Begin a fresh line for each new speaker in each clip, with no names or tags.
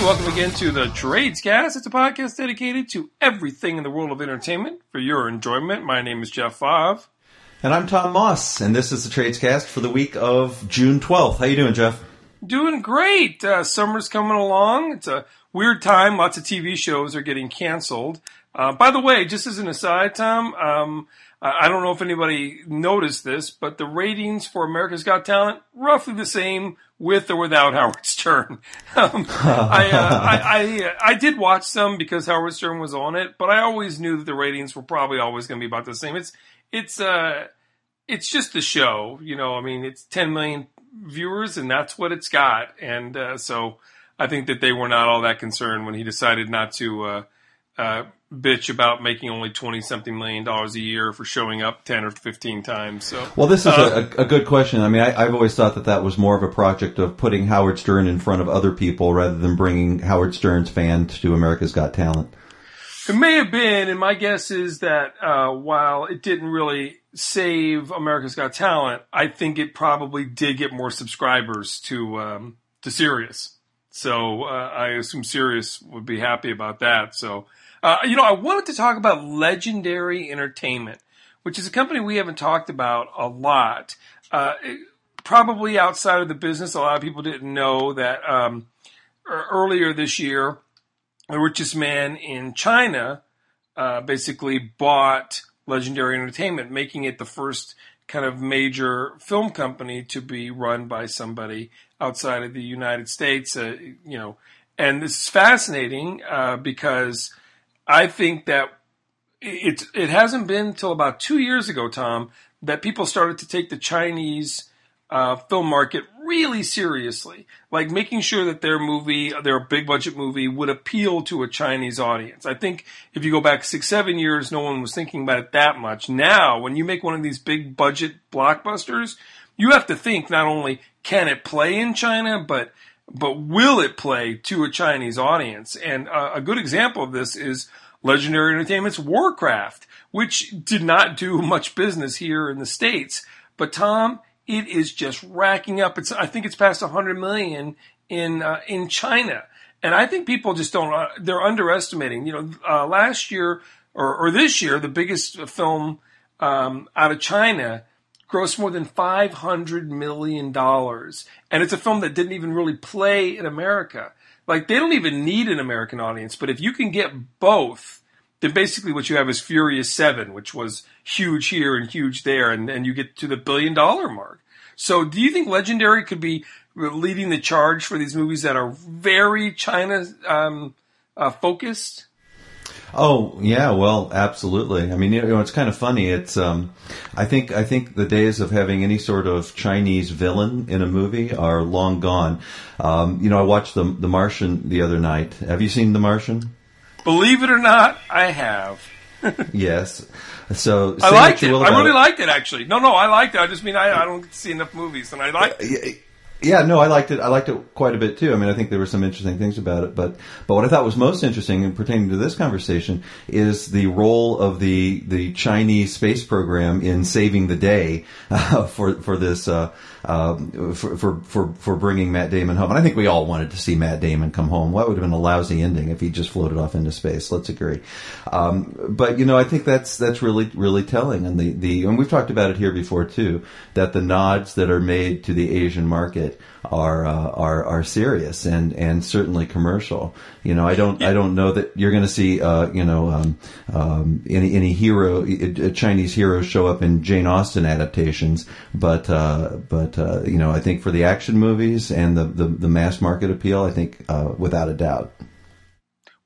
everybody. Welcome again to the Trades Cast. It's a podcast dedicated to everything in the world of entertainment for your enjoyment. My name is Jeff Fav.
And I'm Tom Moss, and this is the Trades Cast for the week of June 12th. How are you doing, Jeff?
Doing great. Uh, summer's coming along. It's a weird time. Lots of TV shows are getting canceled. Uh, by the way, just as an aside, Tom, um, I don't know if anybody noticed this, but the ratings for America's Got Talent roughly the same with or without Howard Stern. Um, I, uh, I, I, I did watch some because Howard Stern was on it, but I always knew that the ratings were probably always going to be about the same. It's it's uh it's just the show, you know. I mean, it's 10 million viewers, and that's what it's got, and uh, so I think that they were not all that concerned when he decided not to. Uh, uh, bitch about making only 20 something million dollars a year for showing up 10 or 15 times. So,
well, this is uh, a, a, good question. I mean, I, have always thought that that was more of a project of putting Howard Stern in front of other people rather than bringing Howard Stern's fans to America's Got Talent.
It may have been, and my guess is that uh, while it didn't really save America's Got Talent, I think it probably did get more subscribers to um, to Sirius. So uh, I assume Sirius would be happy about that. So uh, you know, I wanted to talk about Legendary Entertainment, which is a company we haven't talked about a lot. Uh, probably outside of the business, a lot of people didn't know that um, earlier this year, the richest man in China uh, basically bought Legendary Entertainment, making it the first kind of major film company to be run by somebody outside of the United States. Uh, you know, and this is fascinating uh, because I think that it it hasn't been until about two years ago, Tom, that people started to take the Chinese uh, film market really seriously, like making sure that their movie, their big budget movie, would appeal to a Chinese audience. I think if you go back six, seven years, no one was thinking about it that much. Now, when you make one of these big budget blockbusters, you have to think not only can it play in China, but but will it play to a Chinese audience? And uh, a good example of this is Legendary Entertainment's Warcraft, which did not do much business here in the States. But Tom, it is just racking up. It's, I think it's past 100 million in, uh, in China. And I think people just don't, uh, they're underestimating. You know, uh, last year or, or this year, the biggest film um, out of China grossed more than $500 million. And it's a film that didn't even really play in America. Like, they don't even need an American audience, but if you can get both, then basically what you have is Furious 7, which was huge here and huge there, and, and you get to the billion dollar mark. So do you think Legendary could be leading the charge for these movies that are very China um, uh, focused?
Oh yeah, well, absolutely. I mean, you know, it's kind of funny. It's, um, I think, I think the days of having any sort of Chinese villain in a movie are long gone. Um, you know, I watched the The Martian the other night. Have you seen The Martian?
Believe it or not, I have.
yes. So
I liked it. I really it. liked it. Actually, no, no, I liked it. I just mean I, I don't see enough movies, and I liked it.
Yeah, no, I liked it. I liked it quite a bit too. I mean, I think there were some interesting things about it, but but what I thought was most interesting and pertaining to this conversation is the role of the the Chinese space program in saving the day uh, for for this uh, um, for, for for for bringing Matt Damon home. And I think we all wanted to see Matt Damon come home. What would have been a lousy ending if he just floated off into space? Let's agree. Um, but you know, I think that's that's really really telling. And the the and we've talked about it here before too. That the nods that are made to the Asian market are uh, are are serious and and certainly commercial. You know, I don't I don't know that you're going to see uh, you know um, um, any any hero a Chinese hero show up in Jane Austen adaptations, but uh, but uh, you know I think for the action movies and the the, the mass market appeal, I think uh, without a doubt.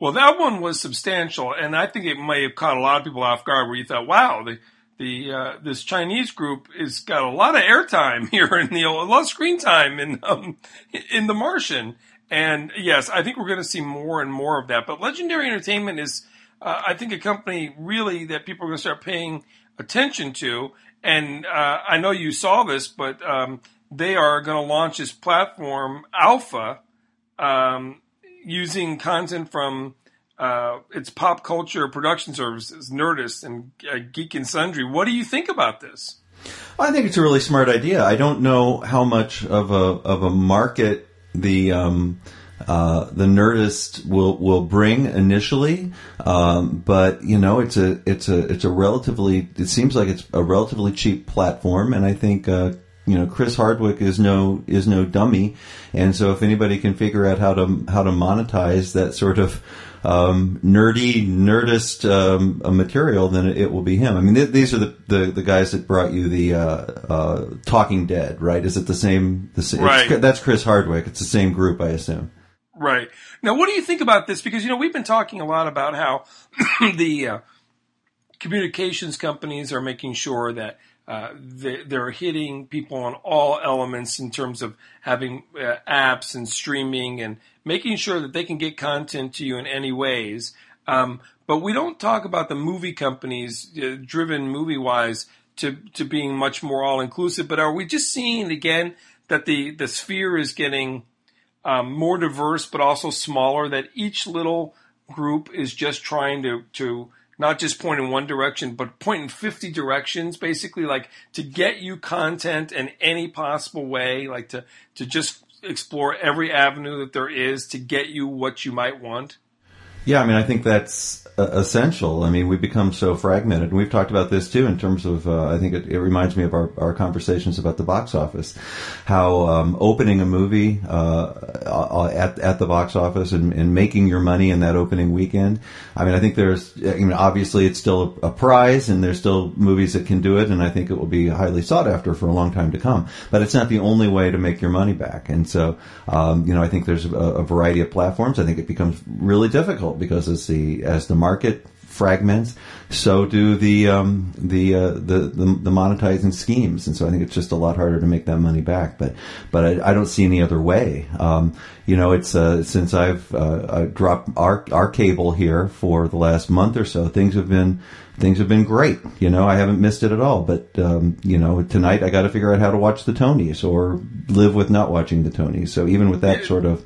Well, that one was substantial, and I think it may have caught a lot of people off guard. Where you thought, "Wow, the uh, this Chinese group has got a lot of airtime here in the a lot of screen time in um, in The Martian. And yes, I think we're going to see more and more of that. But Legendary Entertainment is, uh, I think, a company really that people are going to start paying attention to. And uh, I know you saw this, but um, they are going to launch this platform Alpha um, using content from uh, it's pop culture production services, Nerdist and uh, Geek and Sundry. What do you think about this?
I think it's a really smart idea. I don't know how much of a of a market the um, uh, the Nerdist will will bring initially, um, but you know it's a it's a it's a relatively it seems like it's a relatively cheap platform, and I think uh, you know Chris Hardwick is no is no dummy, and so if anybody can figure out how to how to monetize that sort of um, nerdy nerdist um, material, then it, will be him. I mean, th- these are the, the, the guys that brought you the uh, uh, Talking Dead, right? Is it the same? The same
right.
That's Chris Hardwick. It's the same group, I assume.
Right. Now, what do you think about this? Because, you know, we've been talking a lot about how the uh, communications companies are making sure that uh, they, are hitting people on all elements in terms of having uh, apps and streaming and making sure that they can get content to you in any ways. Um, but we don't talk about the movie companies uh, driven movie wise to, to being much more all inclusive. But are we just seeing again that the, the sphere is getting um, more diverse, but also smaller. That each little group is just trying to to not just point in one direction, but point in 50 directions, basically, like to get you content in any possible way, like to, to just explore every avenue that there is to get you what you might want.
Yeah, I mean, I think that's uh, essential. I mean, we become so fragmented, and we've talked about this too in terms of. Uh, I think it, it, reminds me of our, our conversations about the box office, how um, opening a movie uh, at at the box office and, and, making your money in that opening weekend. I mean, I think there's. I mean, obviously, it's still a, a prize, and there's still movies that can do it, and I think it will be highly sought after for a long time to come. But it's not the only way to make your money back, and so um, you know, I think there's a, a variety of platforms. I think it becomes really difficult because as the as the market fragments, so do the um, the, uh, the, the the monetizing schemes, and so I think it's just a lot harder to make that money back. But but I, I don't see any other way. Um, you know, it's uh, since I've uh, dropped our our cable here for the last month or so, things have been things have been great. You know, I haven't missed it at all. But um, you know, tonight I got to figure out how to watch the Tonys or live with not watching the Tonys. So even with that sort of,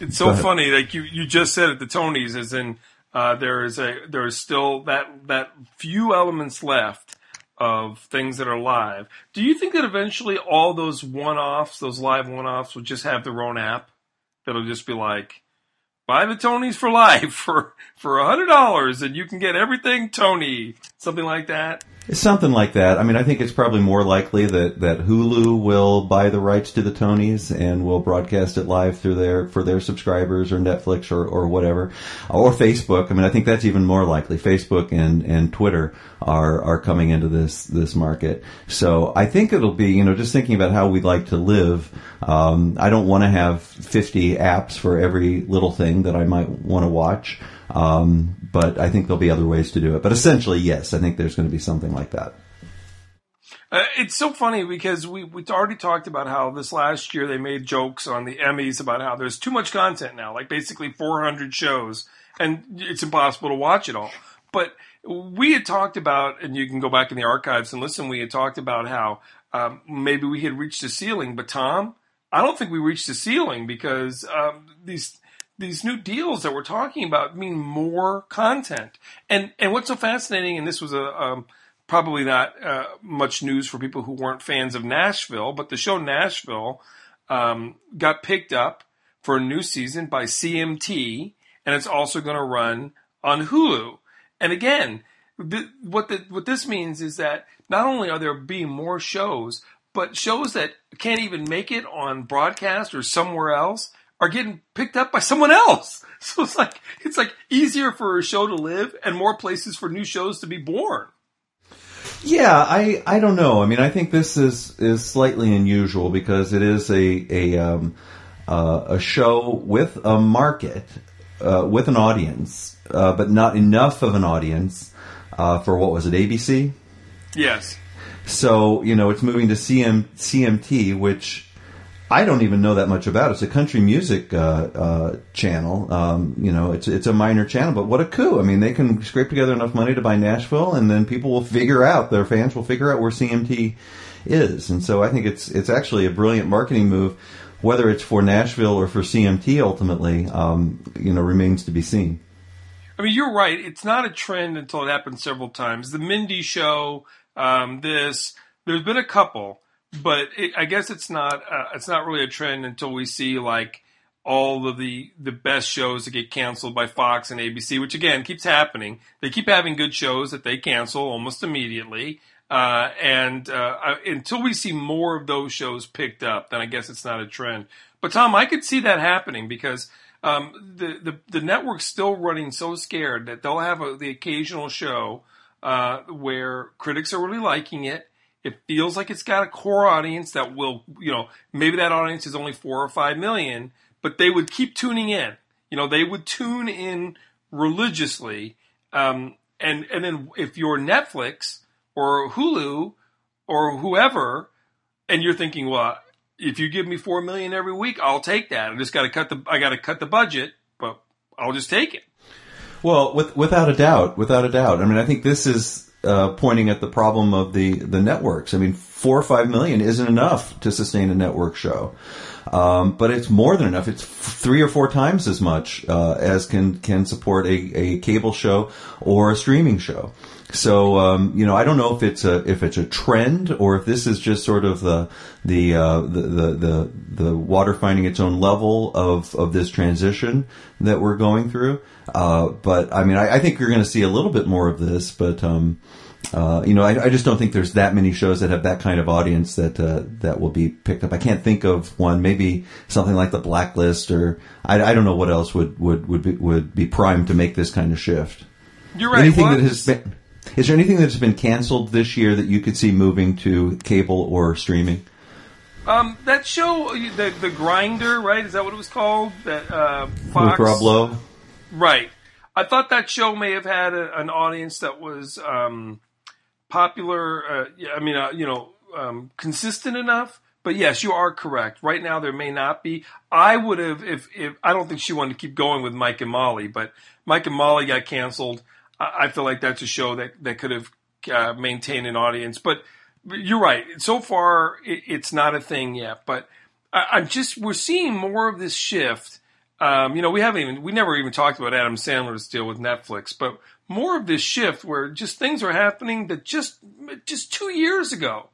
it's so funny. Like you you just said it, the Tonys, as in uh, there is a there is still that that few elements left of things that are live. Do you think that eventually all those one offs, those live one offs, will just have their own app? That'll just be like buy the Tonys for life for for a hundred dollars and you can get everything Tony, something like that.
Something like that. I mean, I think it's probably more likely that, that Hulu will buy the rights to the Tonys and will broadcast it live through their for their subscribers or Netflix or, or whatever, or Facebook. I mean, I think that's even more likely. Facebook and, and Twitter are are coming into this this market. So I think it'll be you know just thinking about how we'd like to live. Um, I don't want to have 50 apps for every little thing that I might want to watch. Um, but I think there'll be other ways to do it. But essentially, yes, I think there's going to be something like that.
Uh, it's so funny because we we already talked about how this last year they made jokes on the Emmys about how there's too much content now, like basically 400 shows, and it's impossible to watch it all. But we had talked about, and you can go back in the archives and listen. We had talked about how um, maybe we had reached the ceiling, but Tom, I don't think we reached the ceiling because um, these these new deals that we're talking about mean more content. And and what's so fascinating, and this was a um, probably not uh, much news for people who weren't fans of Nashville, but the show Nashville um, got picked up for a new season by CMT, and it's also going to run on Hulu. And again, th- what the, what this means is that not only are there being more shows, but shows that can't even make it on broadcast or somewhere else are getting picked up by someone else. So it's like it's like easier for a show to live and more places for new shows to be born.
Yeah, I I don't know. I mean, I think this is is slightly unusual because it is a a um, uh, a show with a market, uh, with an audience, uh, but not enough of an audience uh, for what was it ABC?
Yes.
So you know, it's moving to CM, CMT, which I don't even know that much about. It's a country music uh, uh, channel. Um, you know, it's it's a minor channel, but what a coup! I mean, they can scrape together enough money to buy Nashville, and then people will figure out their fans will figure out where CMT is, and so I think it's it's actually a brilliant marketing move. Whether it's for Nashville or for CMT, ultimately, um, you know, remains to be seen.
I mean, you're right. It's not a trend until it happens several times. The Mindy Show, um, this. There's been a couple but it, I guess it's not uh, it's not really a trend until we see like all of the the best shows that get canceled by Fox and ABC, which again keeps happening. They keep having good shows that they cancel almost immediately. Uh, and uh, until we see more of those shows picked up, then I guess it's not a trend. But Tom, I could see that happening because um, the, the the network's still running so scared that they'll have a, the occasional show uh, where critics are really liking it. It feels like it's got a core audience that will, you know, maybe that audience is only four or five million, but they would keep tuning in. You know, they would tune in religiously. Um, and and then if you're Netflix or Hulu or whoever, and you're thinking, well, if you give me four million every week, I'll take that. I just got to cut the I got to cut the budget, but I'll just take it.
Well, with, without a doubt, without a doubt. I mean, I think this is uh, pointing at the problem of the the networks. I mean, four or five million isn't enough to sustain a network show. Um, but it's more than enough. It's three or four times as much uh, as can can support a, a cable show or a streaming show. So um, you know, I don't know if it's a if it's a trend or if this is just sort of the the uh, the, the, the the water finding its own level of of this transition that we're going through. Uh, but I mean, I, I think you're going to see a little bit more of this. But um, uh, you know, I, I, just don't think there's that many shows that have that kind of audience that uh, that will be picked up. I can't think of one. Maybe something like The Blacklist, or I, I don't know what else would would would be, would be primed to make this kind of shift.
You're right.
Anything that has been, is there anything that's been canceled this year that you could see moving to cable or streaming?
Um, that show, the the Grinder, right? Is that what it was called? That uh, Fox.
With Rob Lowe.
Right. I thought that show may have had a, an audience that was um, popular. Uh, I mean, uh, you know, um, consistent enough. But yes, you are correct. Right now, there may not be. I would have, if, if I don't think she wanted to keep going with Mike and Molly, but Mike and Molly got canceled. I, I feel like that's a show that that could have uh, maintained an audience. But you're right. So far, it, it's not a thing yet. But I, I'm just we're seeing more of this shift. Um, you know, we haven't even we never even talked about Adam Sandler's deal with Netflix, but more of this shift where just things are happening that just just two years ago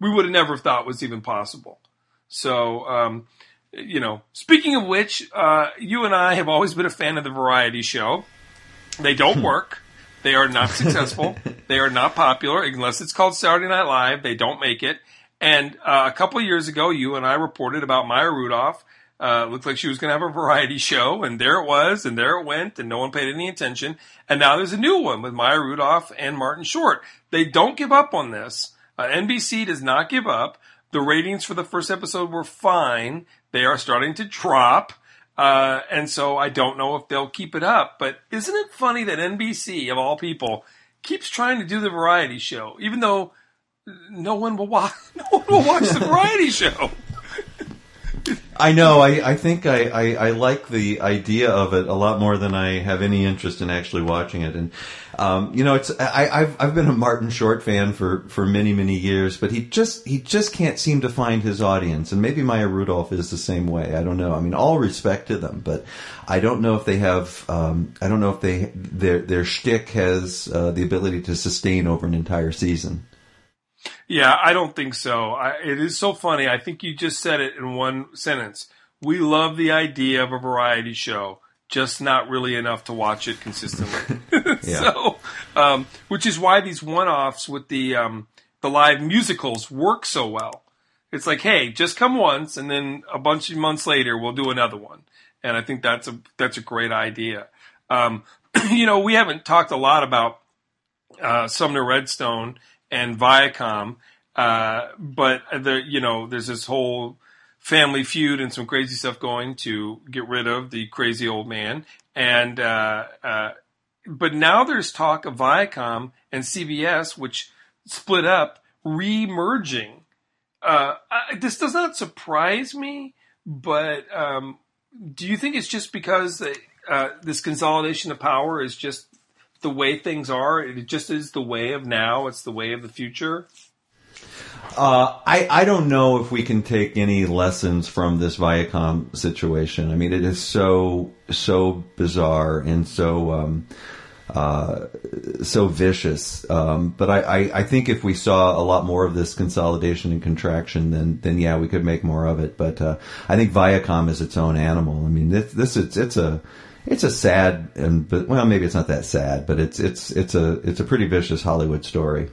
we would have never thought was even possible. So, um, you know, speaking of which, uh, you and I have always been a fan of the variety show. They don't work. They are not successful. they are not popular unless it's called Saturday Night Live. They don't make it. And uh, a couple of years ago, you and I reported about Maya Rudolph uh, looked like she was going to have a variety show, and there it was, and there it went, and no one paid any attention. And now there's a new one with Maya Rudolph and Martin Short. They don't give up on this. Uh, NBC does not give up. The ratings for the first episode were fine. They are starting to drop. Uh, and so I don't know if they'll keep it up. But isn't it funny that NBC, of all people, keeps trying to do the variety show, even though no one will watch, no one will watch the variety show.
I know. I, I think I, I, I, like the idea of it a lot more than I have any interest in actually watching it. And um, you know, it's I, I've I've been a Martin Short fan for, for many many years, but he just he just can't seem to find his audience. And maybe Maya Rudolph is the same way. I don't know. I mean, all respect to them, but I don't know if they have. Um, I don't know if they their their shtick has uh, the ability to sustain over an entire season.
Yeah, I don't think so. I, it is so funny. I think you just said it in one sentence. We love the idea of a variety show, just not really enough to watch it consistently. so, um, which is why these one-offs with the um, the live musicals work so well. It's like, hey, just come once, and then a bunch of months later, we'll do another one. And I think that's a that's a great idea. Um, you know, we haven't talked a lot about uh, Sumner Redstone and Viacom. Uh, but there, you know, there's this whole family feud and some crazy stuff going to get rid of the crazy old man. And uh, uh, but now there's talk of Viacom and CBS, which split up, re-merging. Uh, I, this does not surprise me, but um, do you think it's just because uh, this consolidation of power is just the way things are. It just is the way of now. It's the way of the future.
Uh, I I don't know if we can take any lessons from this Viacom situation. I mean, it is so so bizarre and so um, uh, so vicious. Um, but I, I, I, think if we saw a lot more of this consolidation and contraction, then then yeah, we could make more of it. But uh, I think Viacom is its own animal. I mean, this, this it's it's a it's a sad and but well maybe it's not that sad, but it's it's it's a it's a pretty vicious Hollywood story.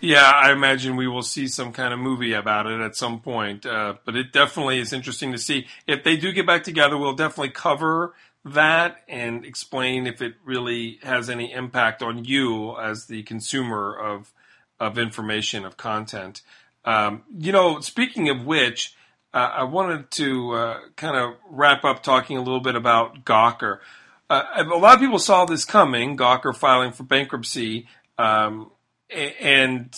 Yeah, I imagine we will see some kind of movie about it at some point. Uh, but it definitely is interesting to see if they do get back together. We'll definitely cover that and explain if it really has any impact on you as the consumer of of information of content. Um, you know, speaking of which, uh, I wanted to uh, kind of wrap up talking a little bit about Gawker. Uh, a lot of people saw this coming, Gawker filing for bankruptcy. Um, and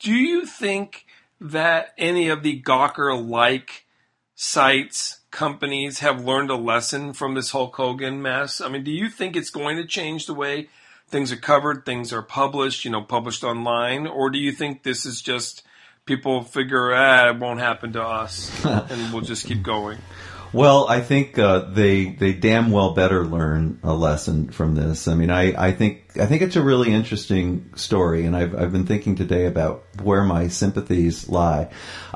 do you think that any of the Gawker like sites companies have learned a lesson from this Hulk Hogan mess? I mean, do you think it's going to change the way things are covered, things are published, you know, published online, or do you think this is just people figure, ah, it won't happen to us, and we'll just keep going?
Well, I think uh, they they damn well better learn a lesson from this. I mean, I, I think I think it's a really interesting story, and I've I've been thinking today about where my sympathies lie.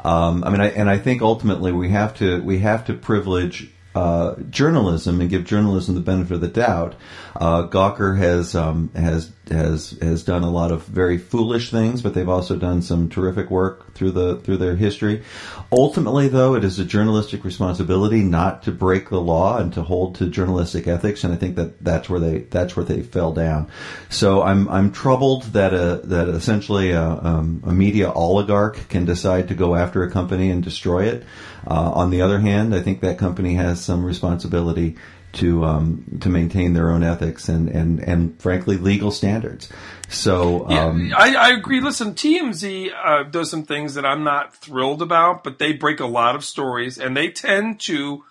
Um, I mean, I, and I think ultimately we have to we have to privilege uh, journalism and give journalism the benefit of the doubt. Uh, Gawker has um, has has has done a lot of very foolish things, but they've also done some terrific work through the through their history. Ultimately, though, it is a journalistic responsibility not to break the law and to hold to journalistic ethics, and I think that that's where they that's where they fell down. So I'm I'm troubled that a that essentially a, um, a media oligarch can decide to go after a company and destroy it. Uh, on the other hand, I think that company has some responsibility to um, to maintain their own ethics and, and, and frankly legal standards. So
um, yeah, I, I, agree. Listen, TMZ uh, does some things that I'm not thrilled about, but they break a lot of stories, and they tend to,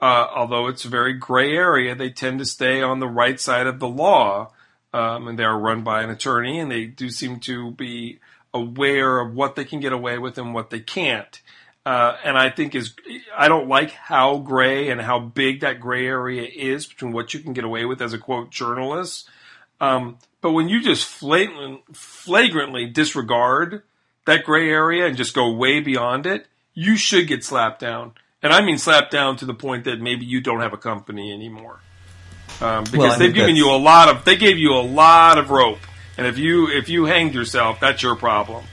uh, although it's a very gray area, they tend to stay on the right side of the law, um, and they are run by an attorney, and they do seem to be aware of what they can get away with and what they can't. Uh, and I think is I don't like how gray and how big that gray area is between what you can get away with as a quote journalist. Um, but when you just flagrant, flagrantly disregard that gray area and just go way beyond it, you should get slapped down. And I mean slapped down to the point that maybe you don't have a company anymore. Um, because well, they've given you a lot of they gave you a lot of rope. And if you if you hanged yourself, that's your problem.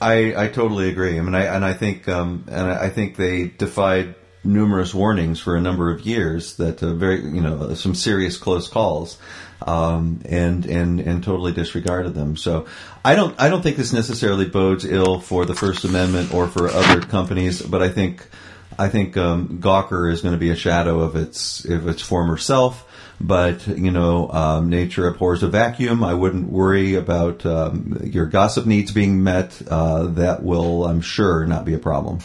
I, I totally agree. I mean, I, and I think, um, and I think they defied numerous warnings for a number of years that uh, very, you know, some serious close calls, um, and and and totally disregarded them. So I don't I don't think this necessarily bodes ill for the First Amendment or for other companies, but I think I think um, Gawker is going to be a shadow of its of its former self but you know, um, nature abhors a vacuum. I wouldn't worry about um, your gossip needs being met. Uh, that will, I'm sure, not be a problem.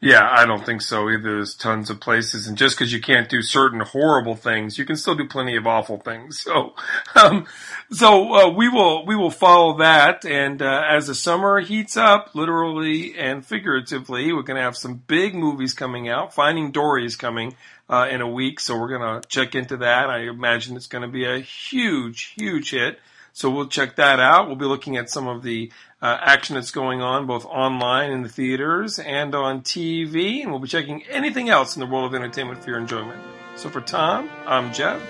Yeah, I don't think so either. There's tons of places, and just because you can't do certain horrible things, you can still do plenty of awful things. So, um, so uh, we will we will follow that, and uh, as the summer heats up, literally and figuratively, we're going to have some big movies coming out. Finding Dory is coming uh, in a week, so we're going to check into that. I imagine it's going to be a huge, huge hit. So we'll check that out. We'll be looking at some of the uh, action that's going on both online in the theaters and on TV, and we'll be checking anything else in the world of entertainment for your enjoyment. So for Tom, I'm Jeff.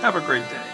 Have a great day.